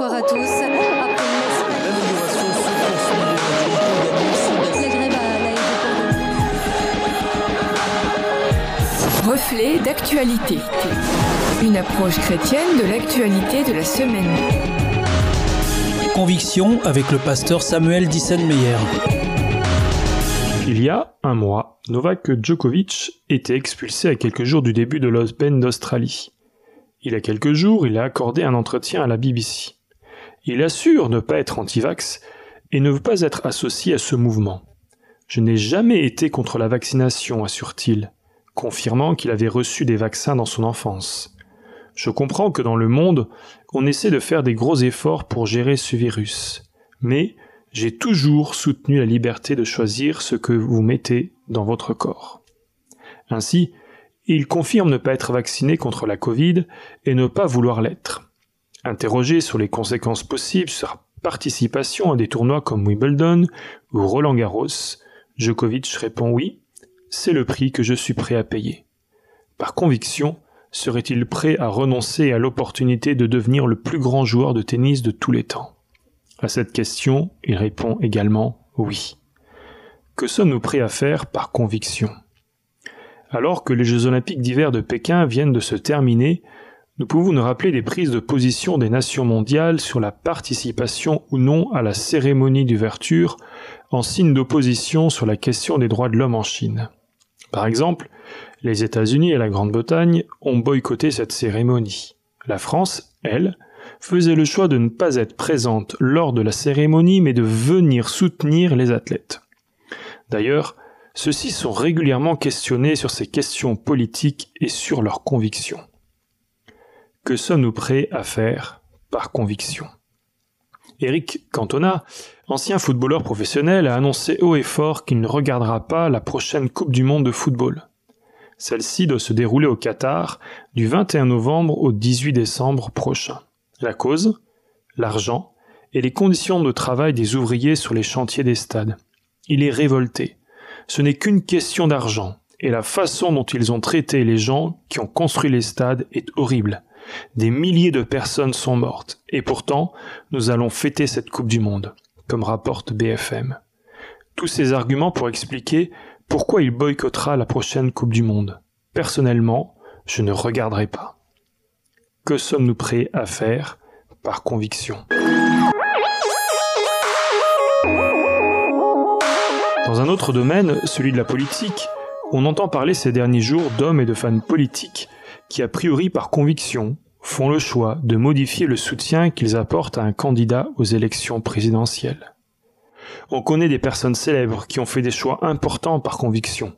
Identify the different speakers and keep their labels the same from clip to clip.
Speaker 1: Bonsoir à tous. Après la grève à la
Speaker 2: Reflet d'actualité. Une approche chrétienne de l'actualité de la semaine.
Speaker 3: Conviction avec le pasteur Samuel Dissenmeyer.
Speaker 4: Il y a un mois, Novak Djokovic était expulsé à quelques jours du début de l'Open d'Australie. Il y a quelques jours, il a accordé un entretien à la BBC. Il assure ne pas être anti-vax et ne veut pas être associé à ce mouvement. Je n'ai jamais été contre la vaccination, assure-t-il, confirmant qu'il avait reçu des vaccins dans son enfance. Je comprends que dans le monde, on essaie de faire des gros efforts pour gérer ce virus. Mais j'ai toujours soutenu la liberté de choisir ce que vous mettez dans votre corps. Ainsi, il confirme ne pas être vacciné contre la Covid et ne pas vouloir l'être. Interrogé sur les conséquences possibles sur sa participation à des tournois comme Wimbledon ou Roland Garros, Djokovic répond oui, c'est le prix que je suis prêt à payer. Par conviction, serait-il prêt à renoncer à l'opportunité de devenir le plus grand joueur de tennis de tous les temps? À cette question, il répond également oui. Que sommes-nous prêts à faire par conviction? Alors que les Jeux olympiques d'hiver de Pékin viennent de se terminer, nous pouvons nous rappeler des prises de position des nations mondiales sur la participation ou non à la cérémonie d'ouverture en signe d'opposition sur la question des droits de l'homme en Chine? Par exemple, les États-Unis et la Grande-Bretagne ont boycotté cette cérémonie. La France, elle, faisait le choix de ne pas être présente lors de la cérémonie mais de venir soutenir les athlètes. D'ailleurs, ceux-ci sont régulièrement questionnés sur ces questions politiques et sur leurs convictions. Que sommes-nous prêts à faire par conviction? Eric Cantona, ancien footballeur professionnel, a annoncé haut et fort qu'il ne regardera pas la prochaine Coupe du Monde de football. Celle-ci doit se dérouler au Qatar du 21 novembre au 18 décembre prochain. La cause? L'argent et les conditions de travail des ouvriers sur les chantiers des stades. Il est révolté ce n'est qu'une question d'argent, et la façon dont ils ont traité les gens qui ont construit les stades est horrible. Des milliers de personnes sont mortes, et pourtant, nous allons fêter cette Coupe du Monde, comme rapporte BFM. Tous ces arguments pour expliquer pourquoi il boycottera la prochaine Coupe du Monde. Personnellement, je ne regarderai pas. Que sommes-nous prêts à faire par conviction? Dans un autre domaine, celui de la politique, on entend parler ces derniers jours d'hommes et de fans politiques qui, a priori par conviction, font le choix de modifier le soutien qu'ils apportent à un candidat aux élections présidentielles. On connaît des personnes célèbres qui ont fait des choix importants par conviction.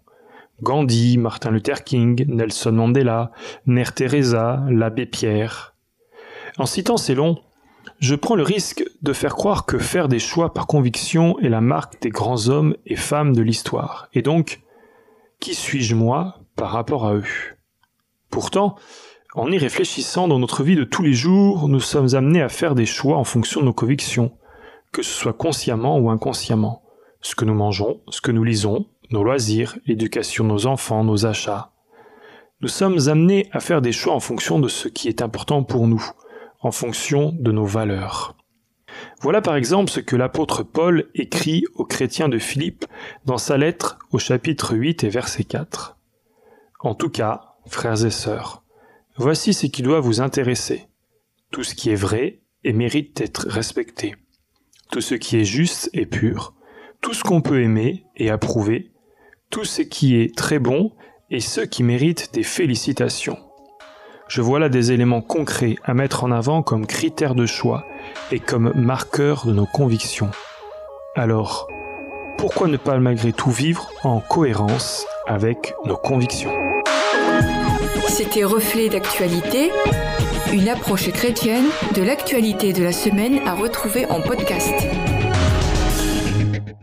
Speaker 4: Gandhi, Martin Luther King, Nelson Mandela, Mère Teresa, l'abbé Pierre. En citant ces longs, je prends le risque de faire croire que faire des choix par conviction est la marque des grands hommes et femmes de l'histoire. Et donc, qui suis-je moi par rapport à eux? Pourtant, en y réfléchissant dans notre vie de tous les jours, nous sommes amenés à faire des choix en fonction de nos convictions, que ce soit consciemment ou inconsciemment. Ce que nous mangeons, ce que nous lisons, nos loisirs, l'éducation de nos enfants, nos achats. Nous sommes amenés à faire des choix en fonction de ce qui est important pour nous, en fonction de nos valeurs. Voilà par exemple ce que l'apôtre Paul écrit aux chrétiens de Philippe dans sa lettre au chapitre 8 et verset 4. En tout cas, frères et sœurs, voici ce qui doit vous intéresser. Tout ce qui est vrai et mérite d'être respecté. Tout ce qui est juste et pur. Tout ce qu'on peut aimer et approuver. Tout ce qui est très bon et ce qui mérite des félicitations je vois là des éléments concrets à mettre en avant comme critères de choix et comme marqueurs de nos convictions. Alors, pourquoi ne pas malgré tout vivre en cohérence avec nos convictions?
Speaker 2: C'était Reflet d'actualité, une approche chrétienne de l'actualité de la semaine à retrouver en podcast.